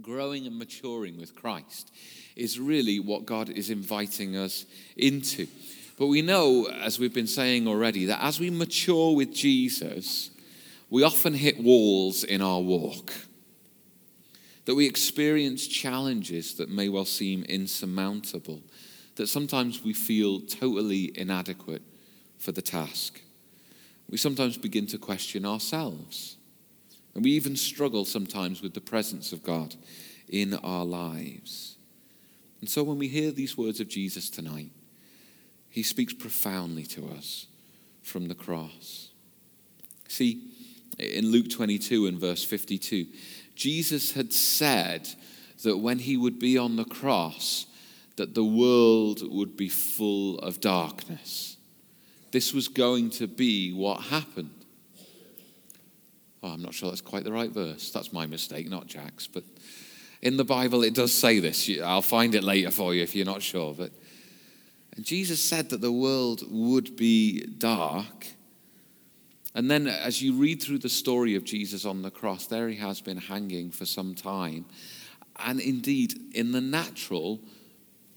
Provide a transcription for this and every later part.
growing and maturing with Christ is really what God is inviting us into. But we know, as we've been saying already, that as we mature with Jesus, we often hit walls in our walk. That we experience challenges that may well seem insurmountable. That sometimes we feel totally inadequate for the task. We sometimes begin to question ourselves. And we even struggle sometimes with the presence of God in our lives. And so when we hear these words of Jesus tonight, he speaks profoundly to us from the cross. See, in Luke 22 and verse 52, Jesus had said that when he would be on the cross, that the world would be full of darkness. This was going to be what happened. Oh, I'm not sure that's quite the right verse. That's my mistake, not Jack's. But in the Bible, it does say this. I'll find it later for you if you're not sure. But Jesus said that the world would be dark. And then, as you read through the story of Jesus on the cross, there he has been hanging for some time. And indeed, in the natural,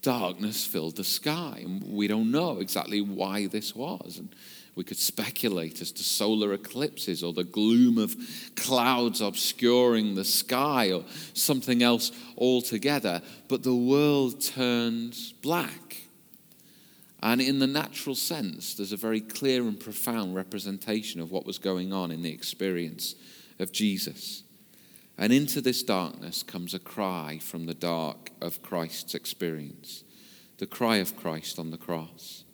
darkness filled the sky. And we don't know exactly why this was. And we could speculate as to solar eclipses or the gloom of clouds obscuring the sky or something else altogether. But the world turned black. And in the natural sense, there's a very clear and profound representation of what was going on in the experience of Jesus. And into this darkness comes a cry from the dark of Christ's experience, the cry of Christ on the cross.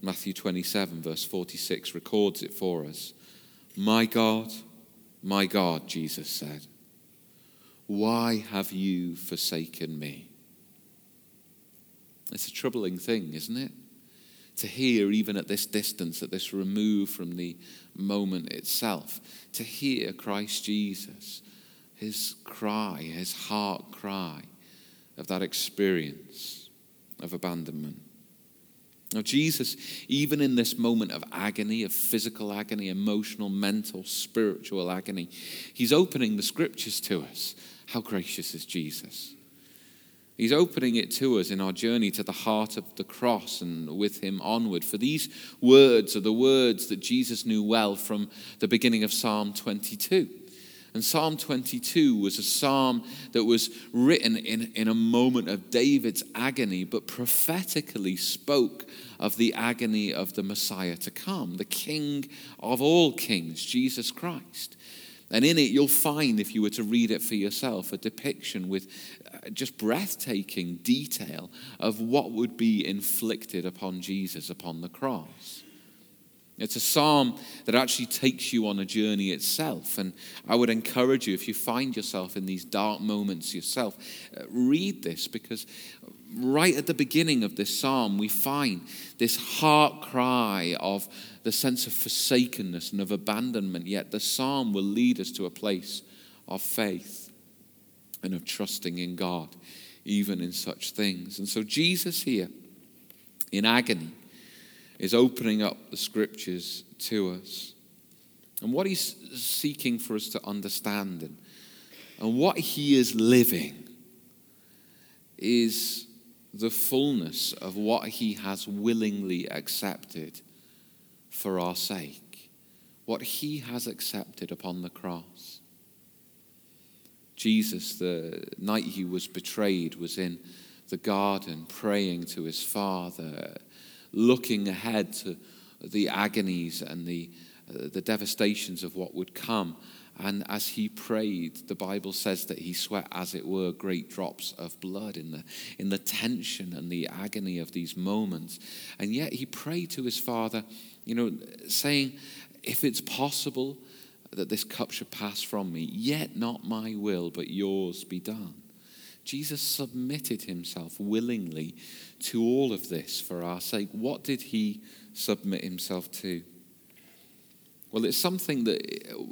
Matthew 27, verse 46, records it for us. My God, my God, Jesus said, why have you forsaken me? It's a troubling thing, isn't it? To hear, even at this distance, at this remove from the moment itself, to hear Christ Jesus, his cry, his heart cry of that experience of abandonment. Now, Jesus, even in this moment of agony, of physical agony, emotional, mental, spiritual agony, he's opening the scriptures to us. How gracious is Jesus! He's opening it to us in our journey to the heart of the cross and with him onward. For these words are the words that Jesus knew well from the beginning of Psalm 22. And Psalm 22 was a psalm that was written in, in a moment of David's agony, but prophetically spoke of the agony of the Messiah to come, the King of all kings, Jesus Christ. And in it, you'll find, if you were to read it for yourself, a depiction with uh, just breathtaking detail of what would be inflicted upon Jesus upon the cross. It's a psalm that actually takes you on a journey itself. And I would encourage you, if you find yourself in these dark moments yourself, uh, read this because right at the beginning of this psalm, we find this heart cry of the sense of forsakenness and of abandonment. Yet the psalm will lead us to a place of faith and of trusting in God, even in such things. And so, Jesus here, in agony, is opening up the scriptures to us. And what he's seeking for us to understand and, and what he is living is the fullness of what he has willingly accepted for our sake, what he has accepted upon the cross. Jesus, the night he was betrayed, was in the garden praying to his Father looking ahead to the agonies and the, uh, the devastations of what would come. And as he prayed, the Bible says that he sweat, as it were, great drops of blood in the, in the tension and the agony of these moments. And yet he prayed to his Father, you know, saying, If it's possible that this cup should pass from me, yet not my will, but yours be done. Jesus submitted himself willingly to all of this for our sake. What did he submit himself to? Well, it's something that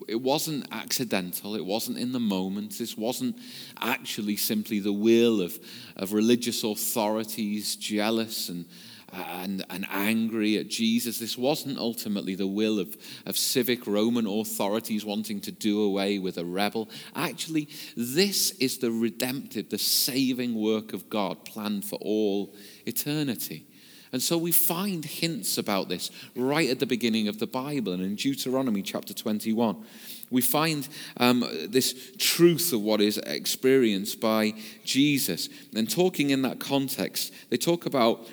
it wasn't accidental. It wasn't in the moment. This wasn't actually simply the will of, of religious authorities, jealous and, and, and angry at Jesus. This wasn't ultimately the will of, of civic Roman authorities wanting to do away with a rebel. Actually, this is the redemptive, the saving work of God planned for all eternity. And so we find hints about this right at the beginning of the Bible and in Deuteronomy chapter 21 we find um, this truth of what is experienced by Jesus. And talking in that context, they talk about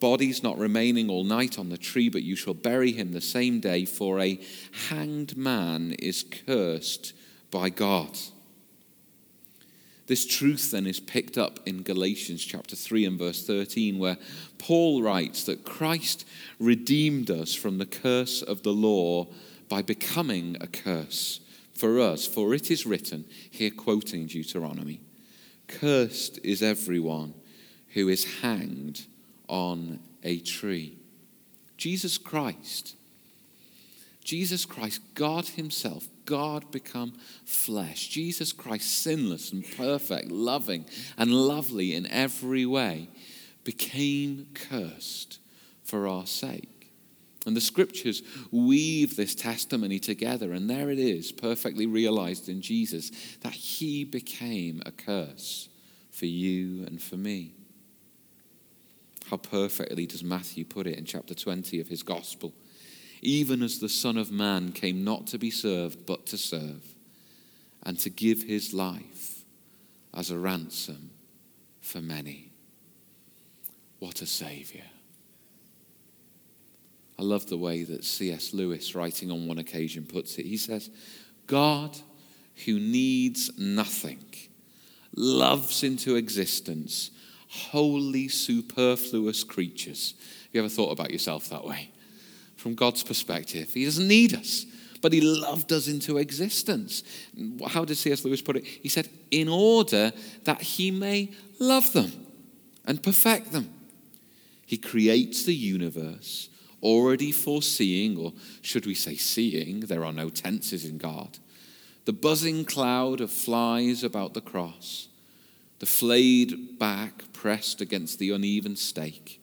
bodies not remaining all night on the tree, but you shall bury him the same day, for a hanged man is cursed by God. This truth then is picked up in Galatians chapter 3 and verse 13, where Paul writes that Christ redeemed us from the curse of the law by becoming a curse for us. For it is written, here quoting Deuteronomy, Cursed is everyone who is hanged on a tree. Jesus Christ, Jesus Christ, God Himself, God become flesh. Jesus Christ, sinless and perfect, loving and lovely in every way, became cursed for our sake. And the scriptures weave this testimony together, and there it is, perfectly realized in Jesus, that he became a curse for you and for me. How perfectly does Matthew put it in chapter 20 of his gospel? Even as the Son of Man came not to be served, but to serve, and to give his life as a ransom for many. What a Savior! I love the way that C.S. Lewis, writing on one occasion, puts it. He says, God, who needs nothing, loves into existence wholly superfluous creatures. Have you ever thought about yourself that way? From God's perspective, He doesn't need us, but He loved us into existence. How did C.S. Lewis put it? He said, in order that He may love them and perfect them. He creates the universe already foreseeing, or should we say seeing, there are no tenses in God, the buzzing cloud of flies about the cross, the flayed back pressed against the uneven stake,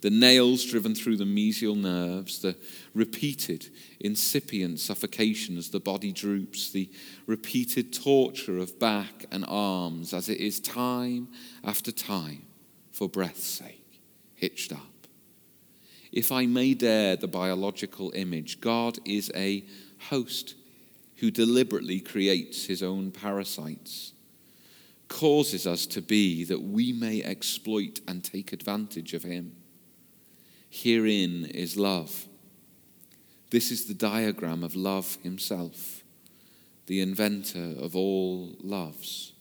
the nails driven through the mesial nerves, the repeated incipient suffocation as the body droops, the repeated torture of back and arms as it is time after time for breath's sake, hitched up. If I may dare the biological image, God is a host who deliberately creates his own parasites, causes us to be that we may exploit and take advantage of him. Herein is love. This is the diagram of love himself, the inventor of all loves.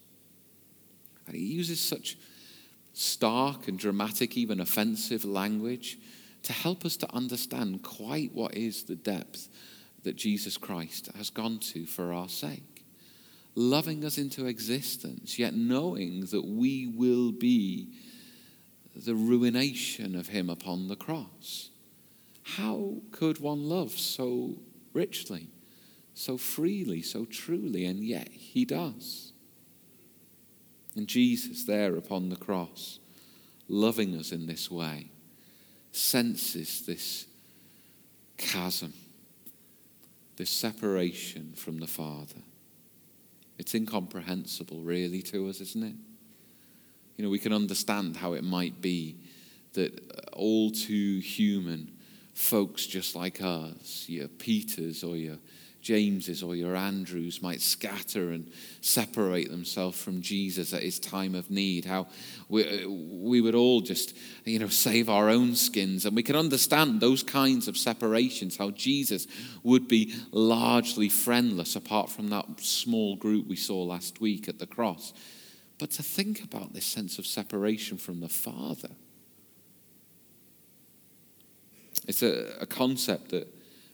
And he uses such stark and dramatic, even offensive language to help us to understand quite what is the depth that Jesus Christ has gone to for our sake. Loving us into existence, yet knowing that we will be the ruination of Him upon the cross. How could one love so richly, so freely, so truly, and yet He does? And Jesus, there upon the cross, loving us in this way senses this chasm, this separation from the Father. It's incomprehensible, really, to us, isn't it? You know, we can understand how it might be that all too human folks just like us, your Peters or your Jameses or your Andrews might scatter and separate themselves from Jesus at his time of need. How we, we would all just, you know, save our own skins. And we can understand those kinds of separations, how Jesus would be largely friendless apart from that small group we saw last week at the cross. But to think about this sense of separation from the Father, it's a, a concept that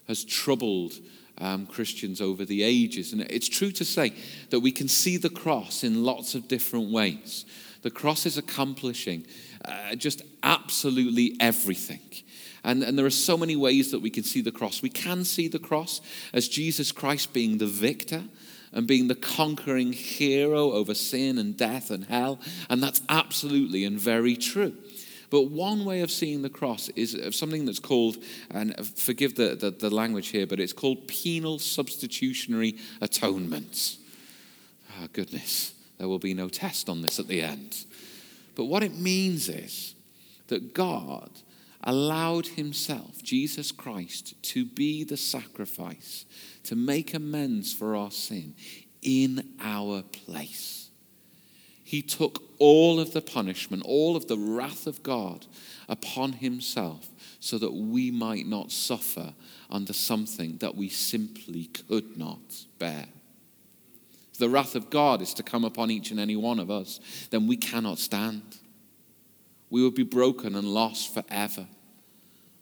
has troubled um, Christians over the ages. And it's true to say that we can see the cross in lots of different ways. The cross is accomplishing uh, just absolutely everything. And, and there are so many ways that we can see the cross. We can see the cross as Jesus Christ being the victor and being the conquering hero over sin and death and hell. And that's absolutely and very true. But one way of seeing the cross is something that's called, and forgive the, the, the language here, but it's called penal substitutionary atonement. Ah, oh, goodness, there will be no test on this at the end. But what it means is that God allowed himself, Jesus Christ, to be the sacrifice, to make amends for our sin in our place. He took all of the punishment, all of the wrath of God upon himself so that we might not suffer under something that we simply could not bear. If the wrath of God is to come upon each and any one of us, then we cannot stand. We would be broken and lost forever.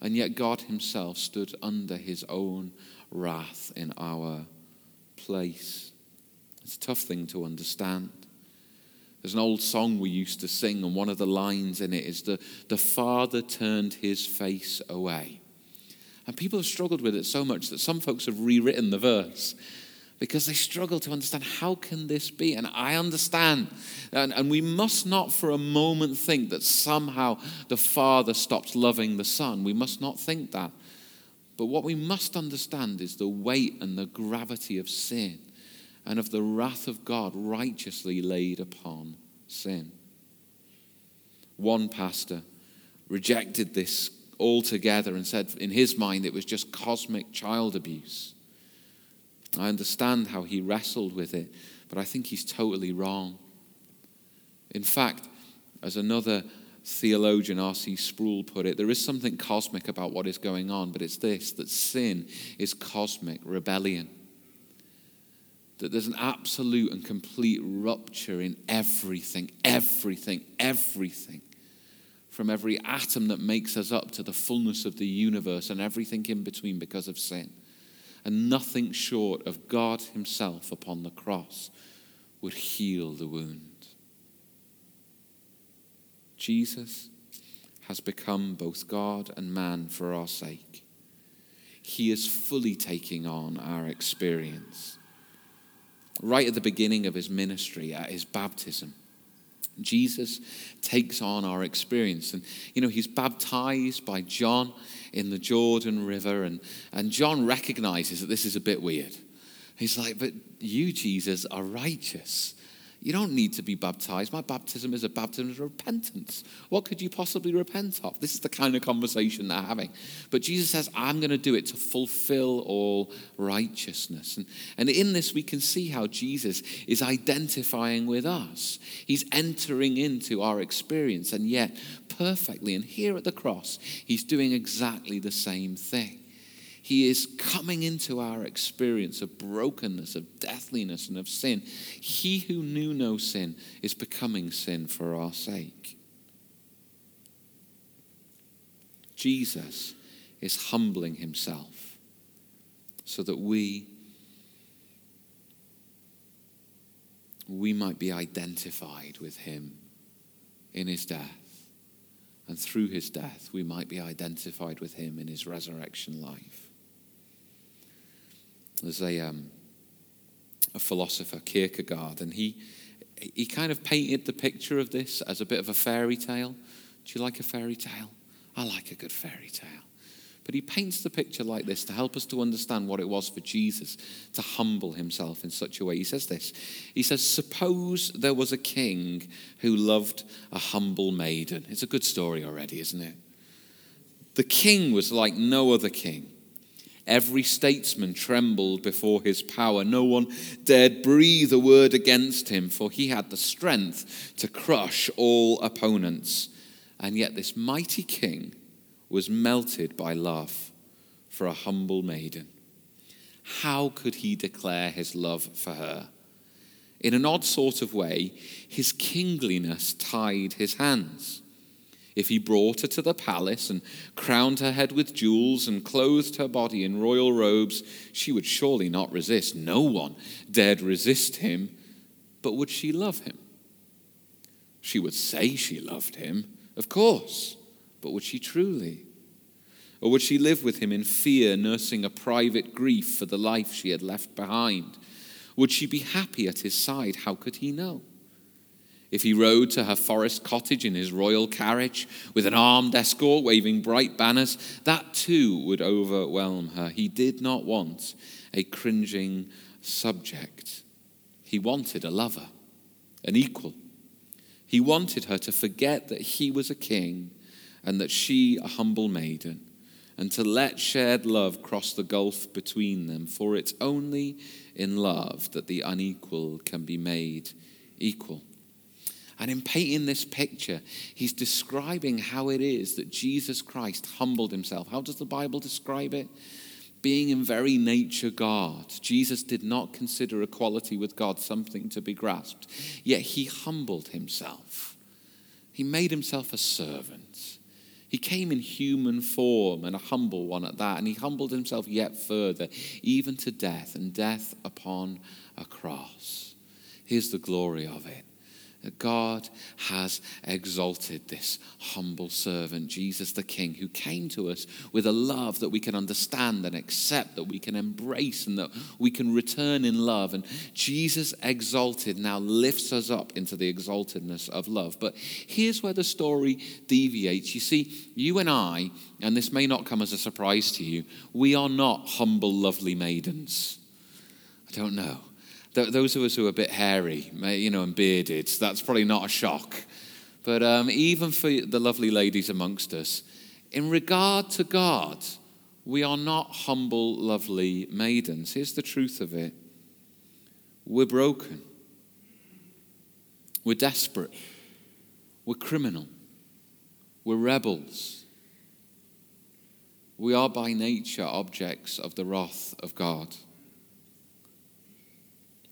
And yet God Himself stood under His own wrath in our place. It's a tough thing to understand. There's an old song we used to sing, and one of the lines in it is the, the Father turned his face away. And people have struggled with it so much that some folks have rewritten the verse because they struggle to understand how can this be? And i understand. And, and, we must not for a moment think that somehow the father stopped loving the son. We must not think that. But what we must understand is the weight and the gravity of sin and of the wrath of god righteously laid upon sin one pastor rejected this altogether and said in his mind it was just cosmic child abuse I understand how he wrestled with it, but I think he's totally wrong. In fact, as another theologian, R.C. Sproul, put it, there is something cosmic about what is going on, but it's this that sin is cosmic rebellion. That there's an absolute and complete rupture in everything, everything, everything. From every atom that makes us up to the fullness of the universe and everything in between because of sin and nothing short of God Himself upon the cross would heal the wound. Jesus has become both God and man for our sake. He is fully taking on our experience. Right at the beginning of his ministry, at his baptism, Jesus takes on our experience. And, you know, he's baptized by John in the Jordan River, and, and John recognizes that this is a bit weird. He's like, But you, Jesus, are righteous. You don't need to be baptized. My baptism is a baptism of repentance. What could you possibly repent of? This is the kind of conversation they're having. But Jesus says, I'm going to do it to fulfill all righteousness. And, and in this, we can see how Jesus is identifying with us. He's entering into our experience, and yet perfectly. And here at the cross, he's doing exactly the same thing. He is coming into our experience of brokenness, of deathliness, and of sin. He who knew no sin is becoming sin for our sake. Jesus is humbling himself so that we we might be identified with him in his death and through his death we might be identified with him in his resurrection life there's a, um, a philosopher, Kierkegaard, and he, he kind of painted the picture of this as a bit of a fairy tale. Do you like a fairy tale? I like a good fairy tale. But he paints the picture like this to help us to understand what it was for Jesus to humble himself in such a way. He says this He says, Suppose there was a king who loved a humble maiden. It's a good story already, isn't it? The king was like no other king. Every statesman trembled before his power. No one dared breathe a word against him, for he had the strength to crush all opponents. And yet, this mighty king was melted by love for a humble maiden. How could he declare his love for her? In an odd sort of way, his kingliness tied his hands. If he brought her to the palace and crowned her head with jewels and clothed her body in royal robes, she would surely not resist. No one dared resist him, but would she love him? She would say she loved him, of course, but would she truly? Or would she live with him in fear, nursing a private grief for the life she had left behind? Would she be happy at his side? How could he know? If he rode to her forest cottage in his royal carriage with an armed escort waving bright banners, that too would overwhelm her. He did not want a cringing subject, he wanted a lover, an equal. He wanted her to forget that he was a king and that she a humble maiden, and to let shared love cross the gulf between them, for it's only in love that the unequal can be made equal. And in painting this picture, he's describing how it is that Jesus Christ humbled himself. How does the Bible describe it? Being in very nature God. Jesus did not consider equality with God something to be grasped, yet he humbled himself. He made himself a servant. He came in human form and a humble one at that, and he humbled himself yet further, even to death, and death upon a cross. Here's the glory of it that God has exalted this humble servant, Jesus the King, who came to us with a love that we can understand and accept, that we can embrace, and that we can return in love. And Jesus exalted now lifts us up into the exaltedness of love. But here's where the story deviates. You see, you and I, and this may not come as a surprise to you, we are not humble, lovely maidens. I don't know those of us who are a bit hairy, you know, and bearded, that's probably not a shock. But um, even for the lovely ladies amongst us, in regard to God, we are not humble, lovely maidens. Here's the truth of it we're broken, we're desperate, we're criminal, we're rebels. We are by nature objects of the wrath of God.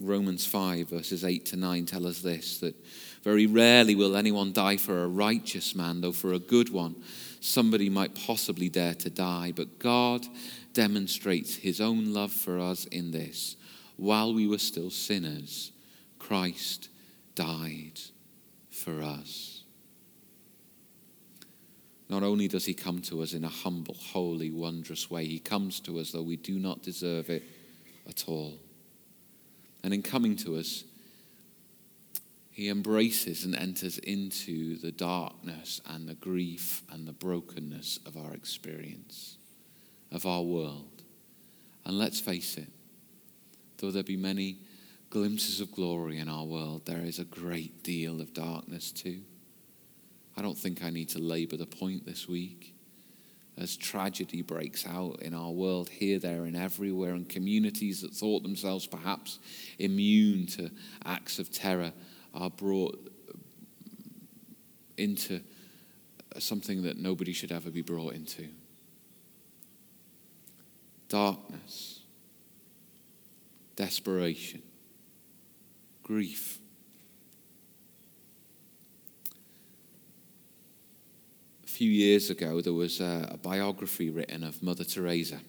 Romans 5, verses 8 to 9 tell us this that very rarely will anyone die for a righteous man, though for a good one somebody might possibly dare to die. But God demonstrates his own love for us in this while we were still sinners, Christ died for us. Not only does he come to us in a humble, holy, wondrous way, he comes to us though we do not deserve it at all. And in coming to us, he embraces and enters into the darkness and the grief and the brokenness of our experience, of our world. And let's face it, though there be many glimpses of glory in our world, there is a great deal of darkness too. I don't think I need to labor the point this week as tragedy breaks out in our world here, there, and everywhere, and communities that thought themselves perhaps immune to acts of terror are brought into something that nobody should ever be brought into. Darkness, desperation, grief few years ago, there was a, a biography written of Mother Teresa.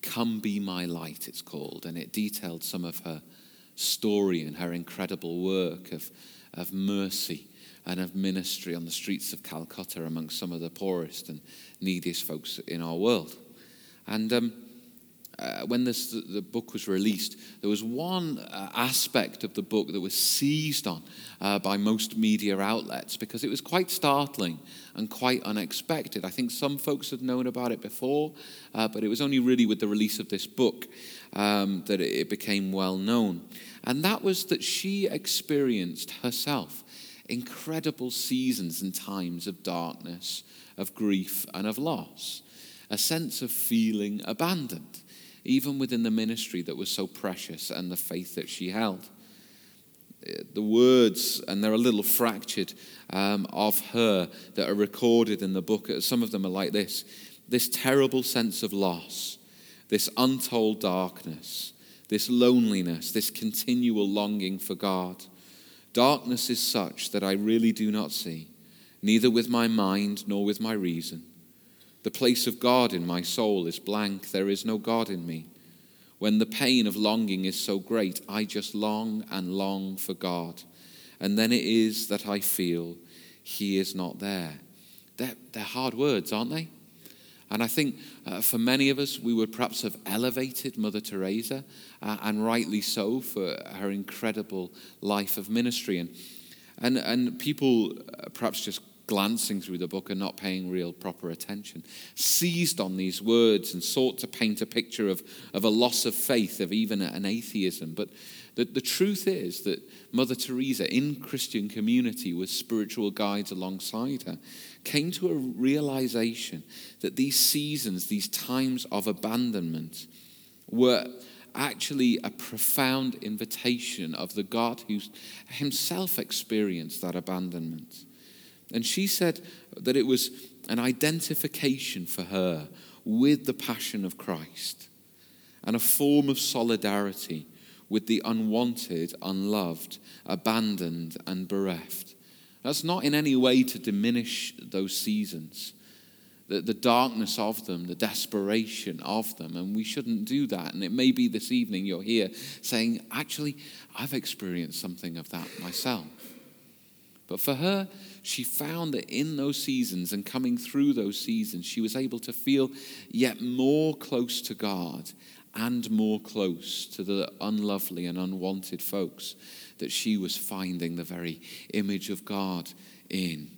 Come Be My Light, it's called, and it detailed some of her story and her incredible work of, of mercy and of ministry on the streets of Calcutta amongst some of the poorest and neediest folks in our world. And um, uh, when this, the book was released, there was one uh, aspect of the book that was seized on uh, by most media outlets because it was quite startling and quite unexpected. I think some folks had known about it before, uh, but it was only really with the release of this book um, that it became well known. And that was that she experienced herself incredible seasons and times of darkness, of grief, and of loss, a sense of feeling abandoned even within the ministry that was so precious and the faith that she held. The words, and they're a little fractured, um, of her that are recorded in the book, some of them are like this this terrible sense of loss, this untold darkness, this loneliness, this continual longing for God. Darkness is such that I really do not see, neither with my mind nor with my reason. The place of God in my soul is blank. There is no God in me. When the pain of longing is so great, I just long and long for God. And then it is that I feel He is not there. They're, they're hard words, aren't they? And I think uh, for many of us, we would perhaps have elevated Mother Teresa, uh, and rightly so, for her incredible life of ministry. And And, and people, uh, perhaps just glancing through the book and not paying real proper attention, seized on these words and sought to paint a picture of, of a loss of faith, of even an atheism. But the, the truth is that Mother Teresa, in Christian community with spiritual guides alongside her, came to a realization that these seasons, these times of abandonment, were actually a profound invitation of the God who himself experienced that abandonment. And she said that it was an identification for her with the passion of Christ and a form of solidarity with the unwanted, unloved, abandoned, and bereft. That's not in any way to diminish those seasons, the, the darkness of them, the desperation of them, and we shouldn't do that. And it may be this evening you're here saying, actually, I've experienced something of that myself. But for her, she found that in those seasons and coming through those seasons, she was able to feel yet more close to God and more close to the unlovely and unwanted folks that she was finding the very image of God in.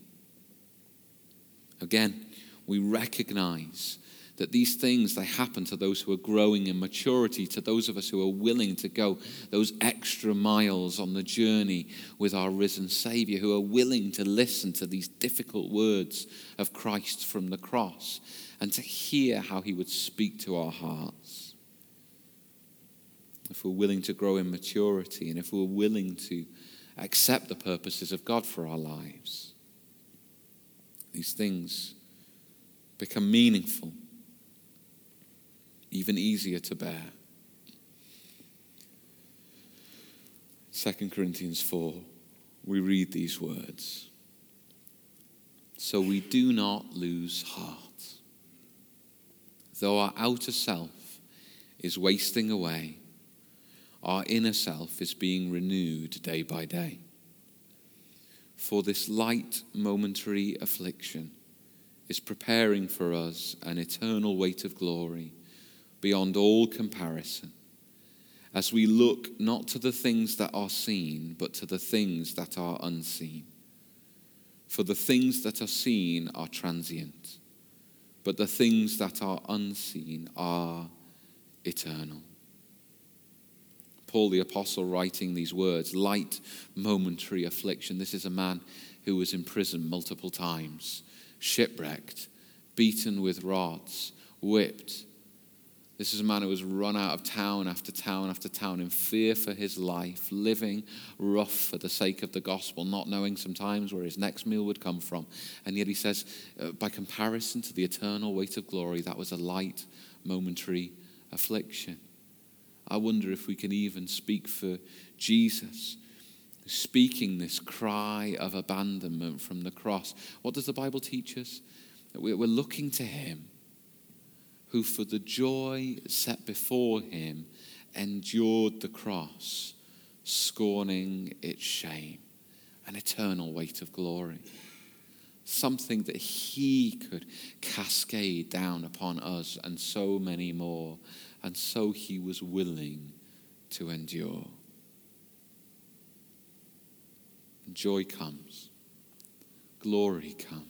Again, we recognize that these things they happen to those who are growing in maturity to those of us who are willing to go those extra miles on the journey with our risen savior who are willing to listen to these difficult words of Christ from the cross and to hear how he would speak to our hearts. If we're willing to grow in maturity and if we're willing to accept the purposes of God for our lives these things become meaningful even easier to bear. 2 Corinthians 4, we read these words. So we do not lose heart. Though our outer self is wasting away, our inner self is being renewed day by day. For this light momentary affliction is preparing for us an eternal weight of glory beyond all comparison as we look not to the things that are seen, but to the things that are unseen. For the things that are seen are transient, but the things that are unseen are eternal. Paul the Apostle writing these words light, momentary affliction. This is a man who was in prison multiple times, shipwrecked, beaten with rods, whipped this is a man who was run out of town after town after town in fear for his life, living rough for the sake of the gospel, not knowing sometimes where his next meal would come from. And yet he says, uh, by comparison to the eternal weight of glory, that was a light, momentary affliction. I wonder if we can even speak for Jesus, speaking this cry of abandonment from the cross. What does the Bible teach us? We're looking to him who for the joy set before him endured the cross, scorning its shame, an eternal weight of glory. Something that he could cascade down upon us and so many more. And so he was willing to endure. Joy comes, glory comes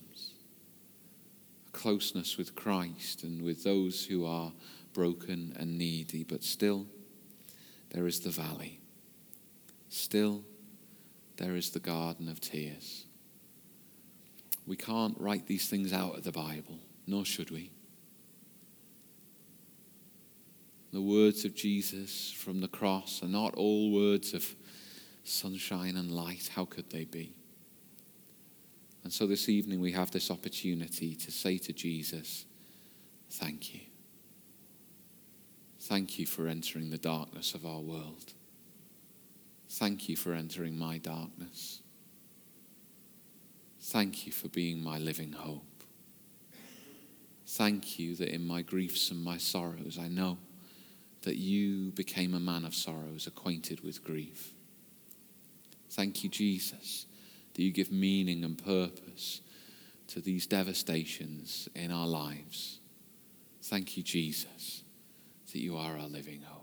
closeness with Christ and with those who are broken and needy, but still there is the valley. Still there is the garden of tears. We can't write these things out of the Bible, nor should we. The words of Jesus from the cross are not all words of sunshine and light. How could they be? And so this evening we have this opportunity to say to Jesus, Thank you. Thank you for entering the darkness of our world. Thank you for entering my darkness. Thank you for being my living hope. Thank you that in my griefs and my sorrows, I know that you became a man of sorrows, acquainted with grief. Thank you, Jesus that you give meaning and purpose to these devastations in our lives. Thank you, Jesus, that you are our living hope.